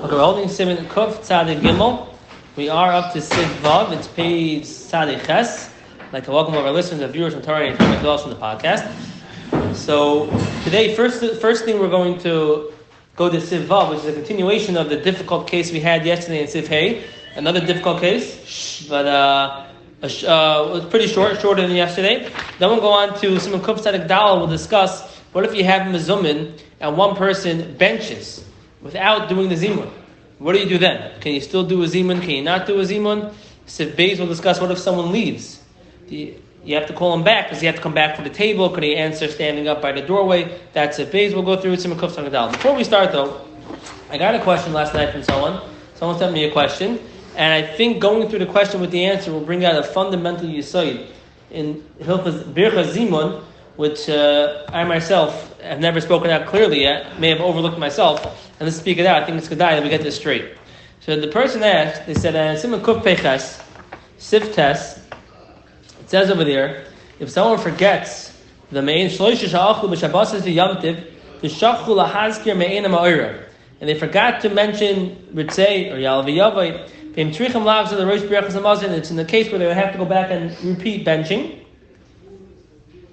Okay, we're holding Simon Kuf Tzadik Gimel. We are up to Sif Vav. It's page Tzadik Ches. I'd like to welcome all our listeners and viewers from Torah and as well from the podcast. So today, first first thing we're going to go to Siv Vav, which is a continuation of the difficult case we had yesterday in Siv Hay. Another difficult case, but uh, uh, was pretty short, shorter than yesterday. Then we'll go on to Simon Kuf Tzadik Dal. We'll discuss what if you have Mizumin and one person benches without doing the zimun. What do you do then? Can you still do a zimun? Can you not do a zimun? Siv Beis will discuss what if someone leaves. You, you have to call him back because he have to come back to the table. Can he answer standing up by the doorway? That's it. Beis will go through some Kuf Gadal. Before we start though, I got a question last night from someone. Someone sent me a question, and I think going through the question with the answer will bring out a fundamental yisoid in Hilchas Bircha Zimun, which uh, I myself have never spoken out clearly yet, may have overlooked myself, and let's speak it out. I think it's good that we get this straight. So the person asked, they said, uh, Simon Kuf Peches, Sif Tes, it says over there, if someone forgets the main Shloisha Sha'achu B'Shabbos is the Yamtiv, V'Shachu Lahazkir Me'ena Ma'ira, and they forgot to mention Ritzei or Yalav Yavai, V'Im Trichim Lavs of the Rosh Hamazin, it's in the case where they would have to go back and repeat benching.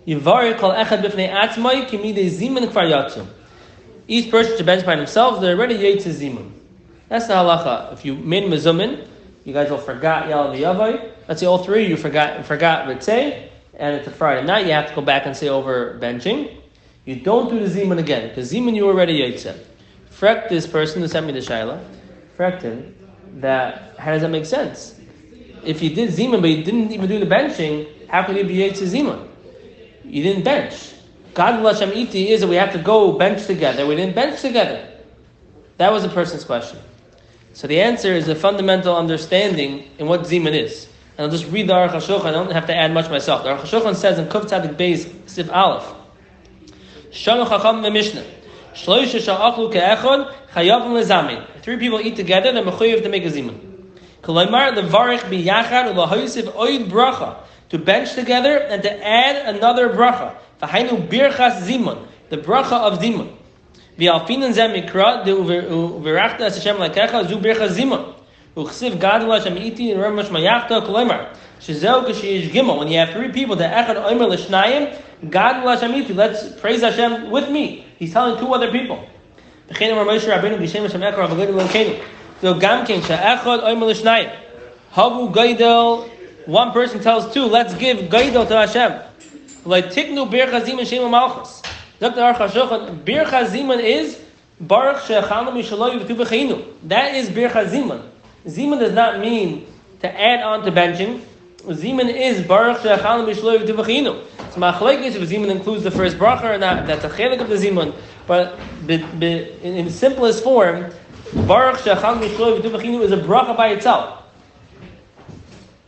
Zimun. Each person should bench by themselves, they're already Yetz Zimun. That's the halacha. If you made Mizumin, you guys will forgot Yalav Yavai, let's say all three you forgot forgot Ritzei, and it's a Friday night, you have to go back and say over benching. You don't do the Zimun again, because Zimun you already Yetzeh. Frek this person who sent me the Shaila, frekt him, that, how does that make sense? If you did Zimun, but you didn't even do the benching, how can you be Yetzeh Zimun? You didn't bench. God Lashem Iti is that we have to go bench together. We didn't bench together. That was a person's question. So the answer is a fundamental understanding in what Zimun is. And I'll just read the Aruch HaShulchan. I don't have to add much myself. The Aruch HaShulchan says in Kuf Tzadik Beis Siv Aleph, Shanu Chacham Mishnah, Shloisha Sha'achlu Ke'echon Chayavim Lezamin. Three people eat together, they're mechuyev to make a Zimun. Kolaymar Levarich Biyachad Ulahoysiv Oid Bracha. To bench together and to add another bracha. V'hainu birchas zimun. The bracha of zimun. V'alfinan zem mikra de uverachta es Hashem lakecha zu birchas zimun. Uchsiv gadol Hashem iti remesh mayachta kolemar. Shezeu kashiyish gimel. When you have three people, the echad omer l'shnayim, gadol Hashem iti. Let's praise Hashem with me. He's telling two other people. V'chein amar Moshe Rabbeinu b'shem Hashem ekar v'godim l'keinu. So gam ken she'echad omer l'shnayim. Havu gaidel one person tells two, let's give Gaidel to Hashem. Like Tiknu Bir Chazim Shem Malchus. Dr. Aruch HaShulchan, Bir Chaziman is Baruch Shechanu Mishaloy V'tu B'chainu. That is Bir Chaziman. Ziman does not mean to add on to benching. Ziman is Baruch Shechanu Mishaloy V'tu B'chainu. So Machlekes if Ziman includes the first bracha or not, that's a chelik of the Ziman. But in, simplest form, Baruch Shechanu Mishaloy V'tu B'chainu is a bracha by itself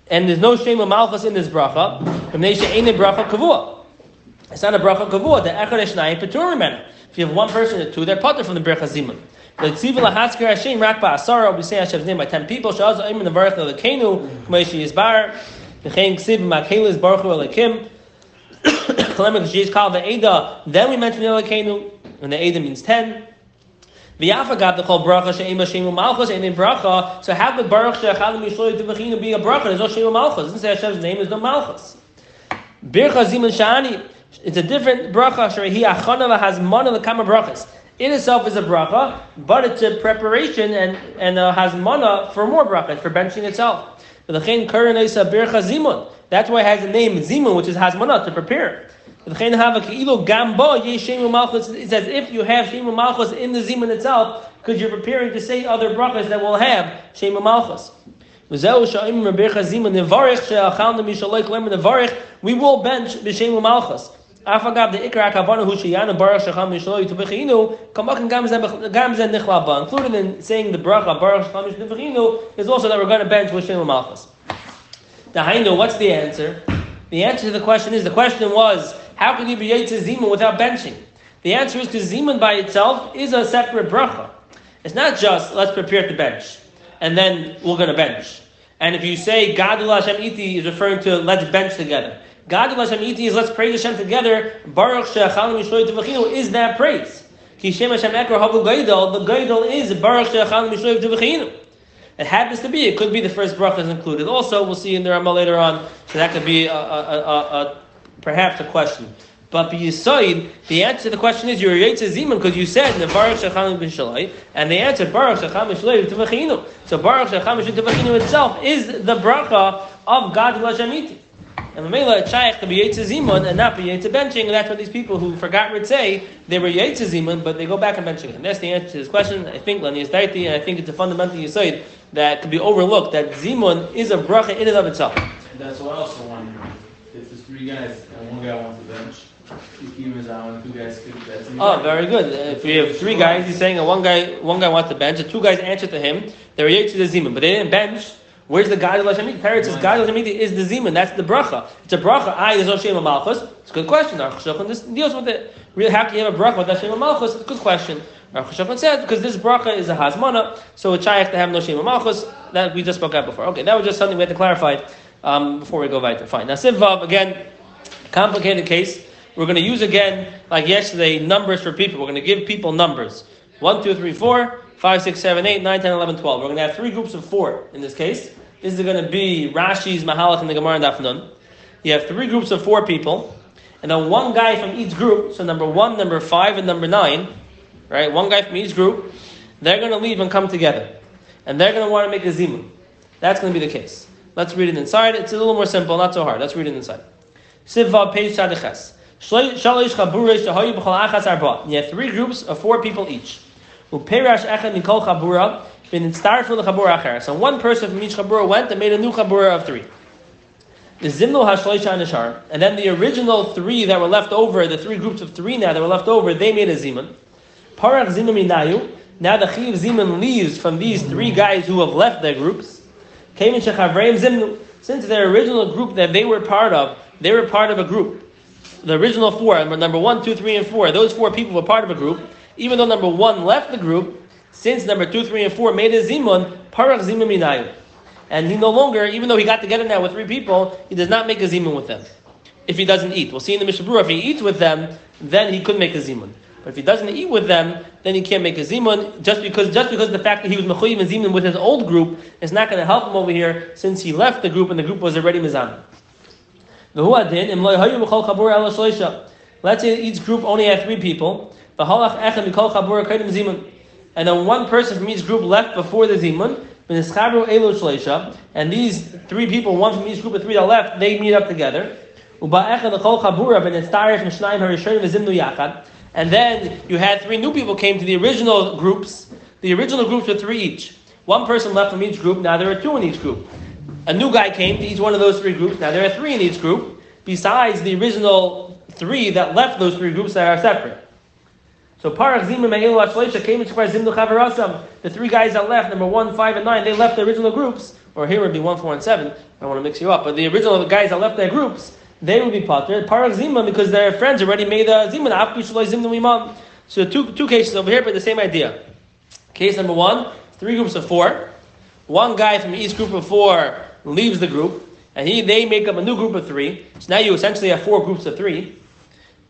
and there's no shame of malchus in this bracha. bracha kavua. It's not a bracha kavua. The echad eshnayim petur men. If you have one person or two, they're putter from the bracha zimun. The tziva lahatzker Hashem rak ba'asara. We say Hashem's name by ten people. Shaz oim in the baruch of the kenu. K'meishi is bar. V'chein ksiv makelu is baruch the Eda. Then we mention the Elakenu, and the Eda means ten. V'yafagav the chol bracha she'im b'shemu malchus and in bracha. So how could baruch she'achad mishloy tevachinu be a bracha? There's no shemu malchus. Doesn't say Hashem's name. There's no malchus. Bircha zimun shani. It's a different bracha. Sherehi achana has one of the kama brachas. In itself is a bracha, but it's a preparation and and uh, has mana for more bracha for benching itself. That's why it has the name zimun, which is has mana to prepare. It's as if you have Shema Malchus in the Zimun itself, because you're preparing to say other brachas that will have Shema Malchus. We will bench b'shemu malchus. Afagav the. Included in saying the bracha baruch is also that we're going to bench b'shemu malchus. The hainu, what's the answer? The answer to the question is the question was how can you be Yitzhak Zimun without benching? The answer is because Zimun by itself is a separate bracha. It's not just let's prepare to bench and then we're going to bench. And if you say Gadul Hashem Iti is referring to let's bench together. Gadul Hashem Iti is let's praise Hashem together. Baruch Shechalim Yishloy Tevachinu is that praise. Ki Shem Hashem Ekra Havu Gaidol, the Gaidol is Baruch She'achal Mishloiv Tuvachinu. It happens to be, it could be the first bracha is included. Also, we'll see in the Ramah later on, so that could be a, a, a, a perhaps a question. But B'Yisoid, the answer to the question is you're Yitzhak Zimun because you said Baruch Shecham bin Shalai, and the answer Baruch Shecham bin Shalai Tavachinu. So Baruch Shecham bin Tavachinu itself is the bracha of God Lashamiti. And the Mamela Shaykh to be Yitzhak Zimun and not be Yitzhak benching, and that's what these people who forgot would say they were Yitzhak Zimun, but they go back and benching. And that's the answer to this question. I think Lani is Daiti, and I think it's a fundamental Yisoid that could be overlooked that Zimun is a bracha in and of itself. And that's what I also wonder. If there's three guys one guy wants to bench, Oh, very good. If we have three guys, he's saying that one guy, one guy wants to bench, and two guys answer to him. They're yet to the zimun, but they didn't bench. Where's the God of Lashamid? Parrot says God of Lashamid is the zimun. That's the bracha. It's a bracha. I is Oshem Malchus. It's a good question. Our This deals with it. Really, how can you have a bracha with Hashem Malchus? It's a good question. Aruch HaShulchan said because this bracha is a hazmana, so it's shaykh to have no shema malchus. That we just spoke out before. Okay, that was just something we had to clarify um, before we go weiter. Fine. Now Sivvav again, complicated case. We're going to use again, like yesterday, numbers for people. We're going to give people numbers. 1, 2, 3, 4, 5, 6, 7, 8, 9, 10, 11, 12. We're going to have three groups of four in this case. This is going to be Rashi's, Mahalach, and the Gemara and Dafnun. You have three groups of four people, and then one guy from each group, so number one, number five, and number nine, right? One guy from each group, they're going to leave and come together. And they're going to want to make a zimun. That's going to be the case. Let's read it inside. It's a little more simple, not so hard. Let's read it inside. Sivva, page Shadiches. You have three groups of four people each. So one person from each chabura went and made a new chabura of three. The zimno hashloisha nishar, and then the original three that were left over, the three groups of three now that were left over, they made a zimun. Parach zimun minayu. Now the chiv zimun leaves from these three guys who have left their groups. Came in zimnu. Since their original group that they were part of, they were part of a group the original four, number one, two, three, and four, those four people were part of a group. Even though number one left the group, since number two, three, and four made a zimun, parach zimun minayu. And he no longer, even though he got together now with three people, he does not make a zimun with them. If he doesn't eat. We'll see in the Mishabura, if he eats with them, then he could make a zimun. But if he doesn't eat with them, then he can't make a zimun. Just because, just because the fact that he was mechuyev and zimun with his old group is not going to help him over here, since he left the group and the group was already mizan. Let's say each group only had three people. And then one person from each group left before the zimun. And these three people, one from each group of three that left, they meet up together. And then you had three new people came to the original groups. The original groups were three each. One person left from each group, now there are two in each group. A new guy came to each one of those three groups. Now there are three in each group, besides the original three that left those three groups that are separate. So Parach Zimim Shleisha came to Zimnu Chavarasam. The three guys that left, number one, five, and nine, they left the original groups. Or here would be one, four, and seven. I want to mix you up, but the original guys that left their groups, they would be potter. Parach Zimim because their friends already made a Zimim. Zimnu So two two cases over here, but the same idea. Case number one, three groups of four. One guy from each group of four leaves the group, and he they make up a new group of three. So now you essentially have four groups of three.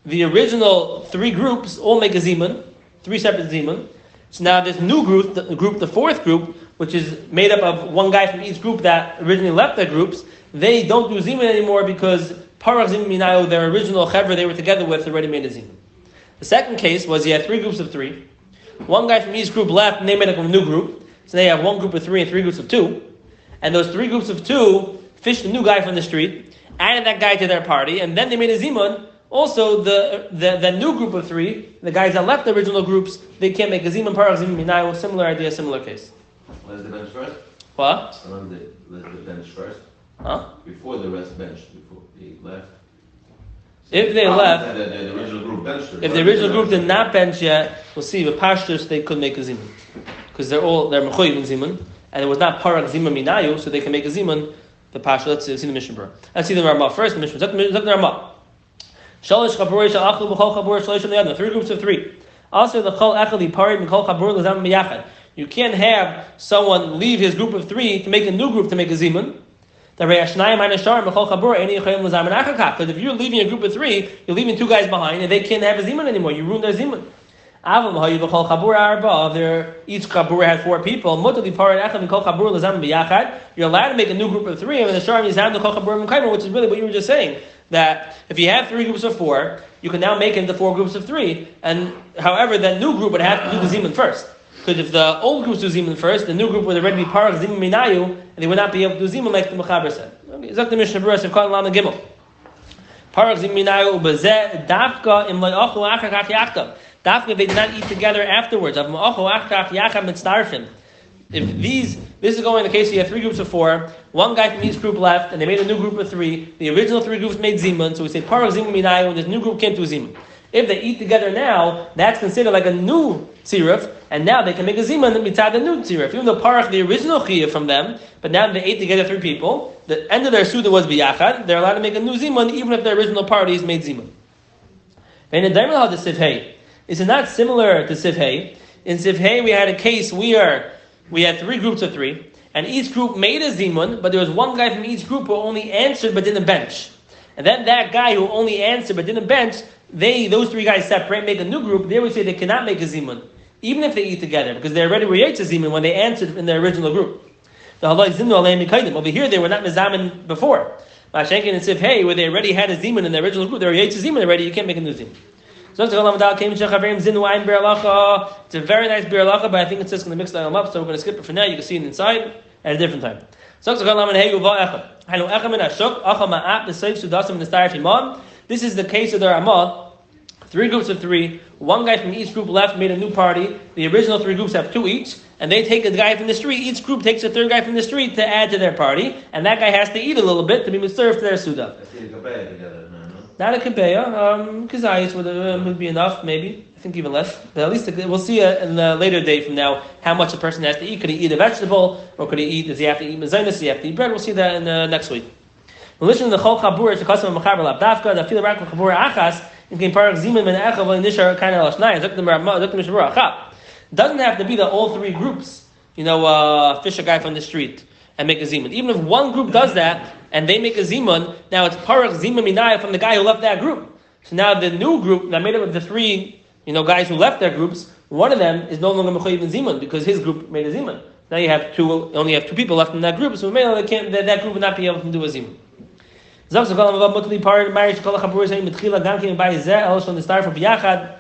The original three groups all make a zimun, three separate zimun. So now this new group, the group, the fourth group, which is made up of one guy from each group that originally left their groups, they don't do zimun anymore because parach zimun minayo, their original chevra they were together with, already made a zimun. The second case was he had three groups of three. One guy from each group left, and they made up a new group. So they have one group of three and three groups of two and those three groups of two fished a new guy from the street, added that guy to their party, and then they made a zimun. Also, the, the, the new group of three, the guys that left the original groups, they can't make a zimun parach zimun minayu. Similar idea, similar case. Let's the bench first. What? The, let's the bench first. Huh? Before the rest bench, before they left. So if they left, the, the, the, original group benched if the original group did not bench yet, we'll see. But pashtus they could make a zimun because they're all they're mechoyiv in zimun and it was not parak zima minayu, so they can make a zimun. The pasha. Let's see, the mission bro. Let's see the Ramah first. The mission. Look the Ramah. Shalish chaburei shalachlu b'chol shalish on the other. Three groups of three. Also, the chol echad parid b'chol chabur l'zam miyachad. You can't have someone leave his group of three to make a new group to make a zimun. Lezam. Because if you're leaving a group of three, you're leaving two guys behind, and they can't have a zimun anymore. You ruin their zimun. Each chabur had four people. You're allowed to make a new group of three, and the sharim yizam the kol chabur m'kaimer, which is really what you were just saying. That if you have three groups of four, you can now make into four groups of three. And however, that new group would have to do the zimun first. Because if the old groups do zimun first, the new group would already be parag zimun minayu, and they would not be able to do zimun like the mechaber said. Okay, Gimel. Parag zimun minayu ubezeh dafka. Dafka they did not eat together afterwards. If these, this is going in the case you have three groups of four, one guy from each group left, and they made a new group of three. The original three groups made zimun, so we say parag zimun minayu, and this new group can't do zimun. If they eat together now, that's considered like a new tziruf, and now they can make a zimun mitzad the new tziruf. Even though parach the original chiyah from them, but now they ate together three people. The end of their suda was biyachad. They're allowed to make a new zimun even if the original parties made zimun. And in Daimel had the sivhei, is it not similar to sivhei? In sivhei we had a case where we had three groups of three, and each group made a zimun, but there was one guy from each group who only answered but didn't bench. And then that guy who only answered but didn't bench, they those three guys separate, make a new group. They would say they cannot make a zimun, even if they eat together, because they already were yaitz when they answered in their original group. The. Over here, they were not mizamin before. Mashenkin and Sif, hey, where they already had a zimun in the original group, they were yaitz zimun already. You can't make a new zimun. So it's a very nice Biur Halacha, but I think it's just going to mix them up, so we're going to skip it for now. You can see it inside at a different time. This is the case of the Ramah. Three groups of three. One guy from each group left, made a new party. The original three groups have two each, and they take a guy from the street. Each group takes a third guy from the street to add to their party, and that guy has to eat a little bit to be served to their suda. Let's a kabaya together, no, no? Not a kabeya. Um, kazayis would, uh, would be enough, maybe. I think even less. But at least we'll see uh, in a later day from now how much a person has to eat. Could he eat a vegetable, or could he eat? Does he have to eat mezainis? Does he have to eat bread? We'll see that in uh, next week. Listen to the chol chabur. It's a custom of mechaber lab dafka. The feel rak chabur achas. Doesn't have to be that all three groups. You know, uh, fish a guy from the street and make a zimun. Even if one group does that and they make a zimun, now it's parak zimun minaya from the guy who left that group. So now the new group, that made up of the three, you know, guys who left their groups, one of them is no longer mechayiv in zimun because his group made a zimun. Now you have two, only have two people left in that group, so that, that group would not be able to do a zimun. Zog zog alam vav mutli marriage kol mitchila gam kim by zeh also on the start from biyachad.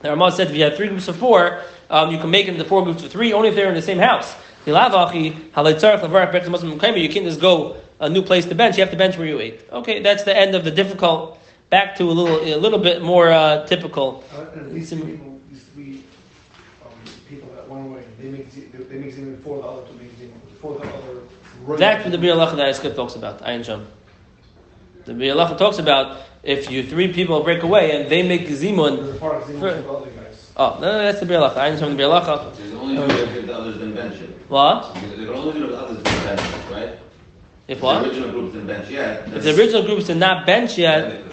The Ramah said if you have three groups of four, um, you can make it into four groups of three only if they're in the same house. Hilavachi halaytzarach lavarach bechas muslim kaimer. You can't just go a new place to bench. You have to bench where you ate. Okay, that's the end of the difficult. Back to a little a little bit more uh, typical. Uh, and these two people used um, people that went away. They make they make before the other to make before the other. That's the Bir that I skipped talks about. Ayin Sham. The Biur Halacha talks about if you three people break away and they make zimun. There's a part of zimun For- for the other. Oh, no, no, that's the Biur Halacha. Ayin Sham the Biur Halacha. There's only do it if the others didn't bench it. What? Because They can only do it if the others didn't bench it, right? If If what? The original group didn't bench yet. If the original groups did not bench yet, then they could.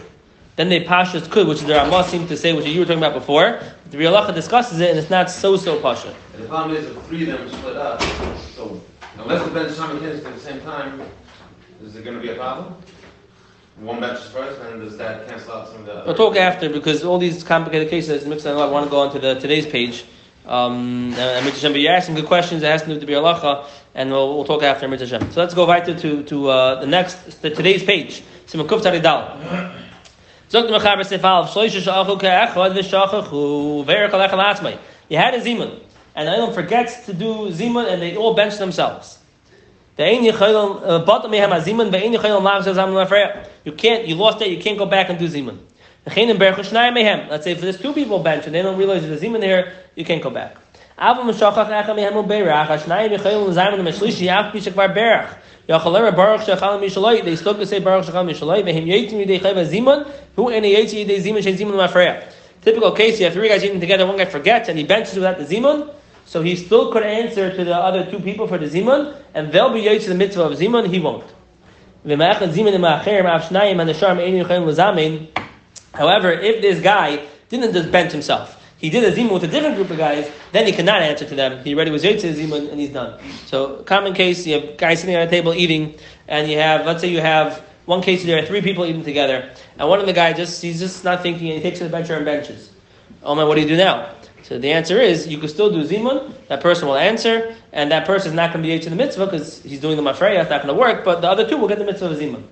then they pashas could, which the Ramah seemed to say, which you were talking about before. The Biur Halacha discusses it, and it's not so so pasha. And the problem is, if three of them split up, so unless the bench simultaneously at the same time, is there going to be a problem? One benches first, and does that cancel out some of the? We'll talk after because all these complicated cases mixed in. I want to go on to the today's page. Um, and Mitzvah but you're asking good questions. It has to do with the Allah, and we'll, we'll talk after Mitzvah Shem. So let's go right to to, to uh, the next the, today's page. Simon Kuf Taridal. You had a zimun, and Eilim forgets to do zimun, and they all bench themselves. Uh, you can't, you lost it, you can't go back and do zimun. Let's say if there's two people bench and they don't realize there's a zimun here, you can't go back. They still can say baruch shachal mishaloi. Vehim yitzim yidei chayva zimun. Who ene yitzim yidei zimun shen zimun lefreya. Typical case, you have three guys eating together, one guy forgets and he benches without the zimun. So he still could answer to the other two people for the zimun, and they'll be yotze the mitzvah of zimun. He won't. However, if this guy didn't just bench himself, he did a zimun with a different group of guys, then he cannot answer to them. He already was yotze zimun, and he's done. So, common case: you have guys sitting at a table eating, and you have, let's say, you have one case there are three people eating together, and one of the guys just he's just not thinking, and he takes to the bencher and benches. Oh man, what do you do now? So the answer is you could still do zimun. That person will answer, and that person is not going to be able to the mitzvah because he's doing the mafreya. It's not going to work. But the other two will get the mitzvah of zimun.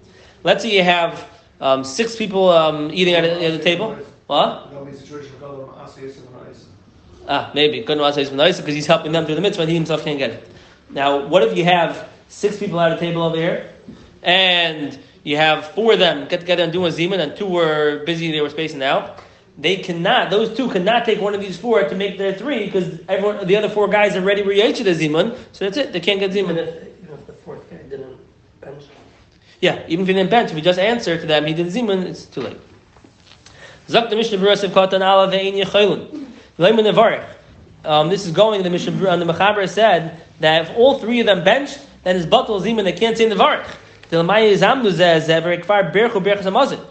Let's say you have um, six people um, eating at, a, at the table. What? That'll be a situation where God will ask you to ice. Ah, maybe couldn't want to say because he's helping them do the mitzvah, and he himself can't get it. Now, what if you have six people at a table over here, and you have four of them get together and do a zimun, and two were busy; they were spacing out. They cannot; those two cannot take one of these four to make their three because everyone, the other four guys already reached the zimun, so that's it. They can't get Even zimun. if, even if the fourth guy didn't bench. Yeah, even if he didn't bench, if he just answered to them, he did zimun, it's too late. Zak the Mishnah Berurah Siv Katan Ala Ve'in Yechaylun. Leiman Nevarech. Um, this is going, the Mishnah Berurah, and the Mechaber said that if all three of them benched, then his batal zimun, they can't say Nevarech. The Lamaya Zamnu says, Kfar Berchu Berchus Hamazin.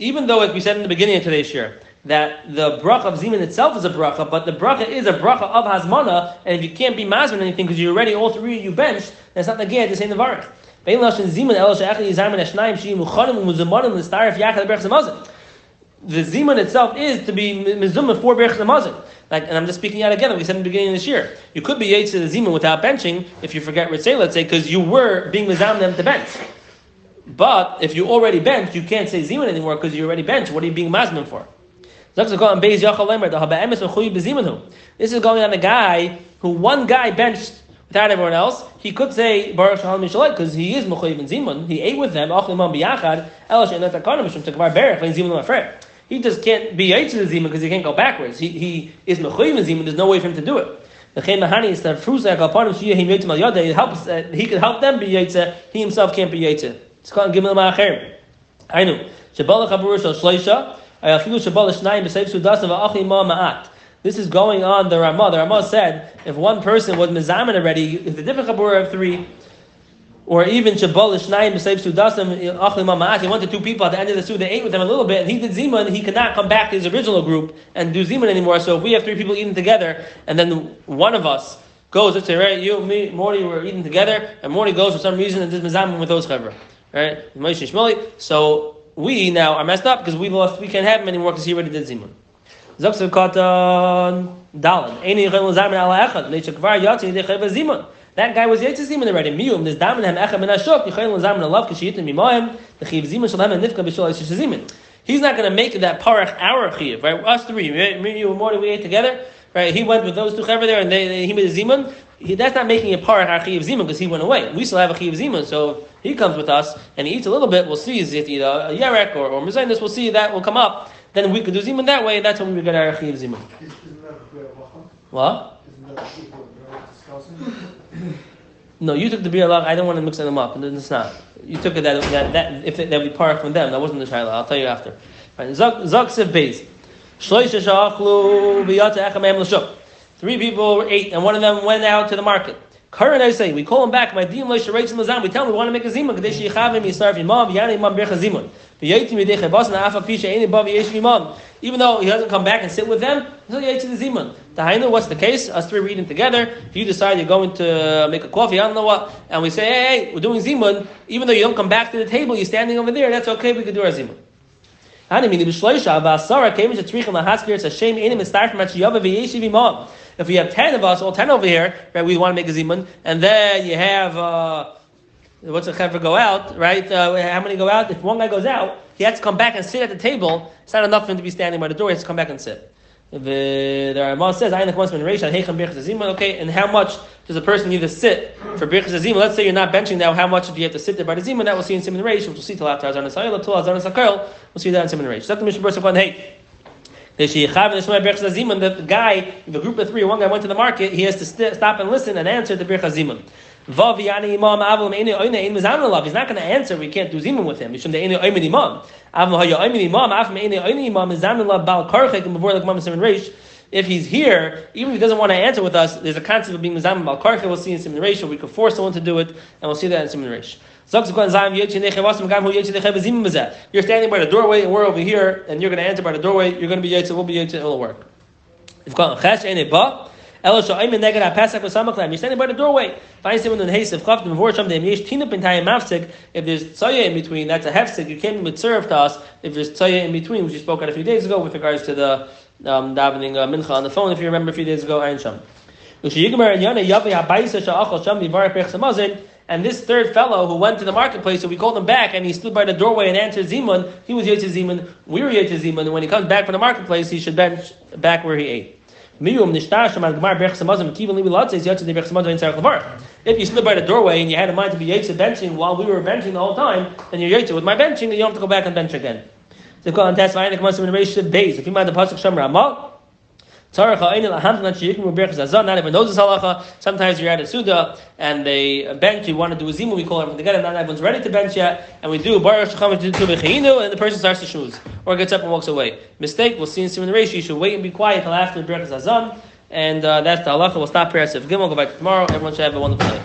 Even though, like we said in the beginning of today's year, that the bracha of Zimun itself is a bracha, but the bracha is a bracha of Hazmana, and if you can't be mazman anything because you're already all three of you benched, then it's not the L'starif Yachad Berchus Hamazin the zimun itself is to be mizumah for berach namazin. Like, and I'm just speaking out again. We said in the beginning of this year, you could be yates to the zimun without benching if you forget ritzay, let's say, because you were being mizam them to bench. But if you already benched, you can't say zimun anymore because you already benched. What are you being mazman for? This is going on a guy who one guy benched without everyone else. He could say Baruch Shalom Mishalek because he is mechuyev in zimun. He ate with them. And. Zimun. He just can't be Yaitz the Zima because he can't go backwards. He, he is Mechoyim in Zima, there's no way for him to do it. That It helps, uh, he can help them be Yaitz, he himself can't be Yaitz. It's called Gimel Ma'acher. I Chabur Shal Shleisha, Shnayim B'Seif Ma Ma'at. This is going on the Ramah. The Ramah said if one person was Mizaman already, if the different Chabur of three, or even Shabal Shnayim B'Seif Sudasim Achlim Ma'at, he went to two people at the end of the Sud, they ate with them a little bit, and he did Zimun, he cannot come back to his original group and do Zimun anymore. So if we have three people eating together, and then one of us goes, let's say, right, you, me, Morty, we're eating together, and Morty goes for some reason and does Mizamin with those Chavra. Right? So we now are messed up because we lost, we can't have him anymore because he already did Zimun. That guy was Yitzis Zimun already. And. He's not going to make that parach our chiv, right? Us three, me, you, and Morty, we ate together, right? He went with those two chaver there, and they, they, he made a zimun. He, that's not making a parach our chiv zimun because he went away. We still have a chiv zimun, so he comes with us and he eats a little bit. We'll see is it either a yerek or or. We'll see that will come up. Then we could do zimun that way. That's when we get our chiv zimun. What? No, you took the beer. I don't want to mix them up. and It's not. You took it that that, that if that be park from them. That wasn't the shaila. I'll tell you after. Right. Zok sev Three people ate, and one of them went out to the market. Current I say, we call him back. My dim loisha reitzim lazam. We tell him we want to make a zimun. Kadesh yichavim yisarf imam v'yani imam bircha zimun. V'yaitim yidei chebas na afa pisha eni bav yesh imam. Even though he doesn't come back and sit with them, he'll yait to the zimun. Tahainu, what's the case? Us three reading together. If you decide you're going to make a coffee, I don't know what, and we say, hey, hey, we're doing zimun. Even though you don't come back to the table, you're standing over there. That's okay. We can do our zimun. If we have ten of us, all ten over here, right, we want to make a zimun, and then you have uh, what's the chaver go out, right? Uh, how many go out? If one guy goes out, he has to come back and sit at the table. It's not enough for him to be standing by the door. He has to come back and sit. The, the Ramah says, okay, and how much does a person need to sit for Birchas Azima? Let's say you're not benching now, how much do you have to sit there by the Zima? That we'll see in Simon Reish, which we'll see till after Azan Asayel, till Azan Asakal, we'll see that in Simon Reish. That's the Mishnah Berurah hey, the guy, a group of three, one guy went to the market, he has to st- stop and listen and answer the Birchas Zimun. He's not going to answer. We can't do zimun with him. If he's here, even if he doesn't want to answer with us, there's a concept of being mizam bal karcha. We'll see in Simon Reish, we could force someone to do it, and we'll see that in Simon Reish. You're standing by the doorway, and we're over here, and you're going to answer by the doorway. You're going to be yaitz, we'll be yaitz, it will work. If Elo sha'ayim neged ha-pesach v'samach You're standing by the doorway. Find someone in. If there's tzaya in between, that's a hefsik. You can't even serve to us. If there's tzaya in between, which we spoke about a few days ago with regards to the um, davening uh, mincha on the phone. If you remember a few days ago, Ayin Sham. And this third fellow who went to the marketplace, so we called him back, and he stood by the doorway and answered Zimun. He was Yetz Zimun. We were Zimun. And when he comes back from the marketplace, he should bench back where he ate. If you stood by the doorway and you had in mind to be Yetz benching while we were benching the whole time, then you're Yetz with my benching, and you don't have to go back and bench again. So call on test If you mind the pasuk Shamra Amal, not everyone knows halacha. Sometimes you're at a suda and they bench, you want to do a zimu, we call everything together, not everyone's ready to bench yet, and we do baruch and the person starts to shmooze or gets up and walks away. Mistake, we'll see in Simon Reish, you should wait and be quiet until after the Berachas Hazan, and uh, that's the halacha. We'll stop here at Sif Gimel, go back tomorrow. Everyone should have a wonderful day.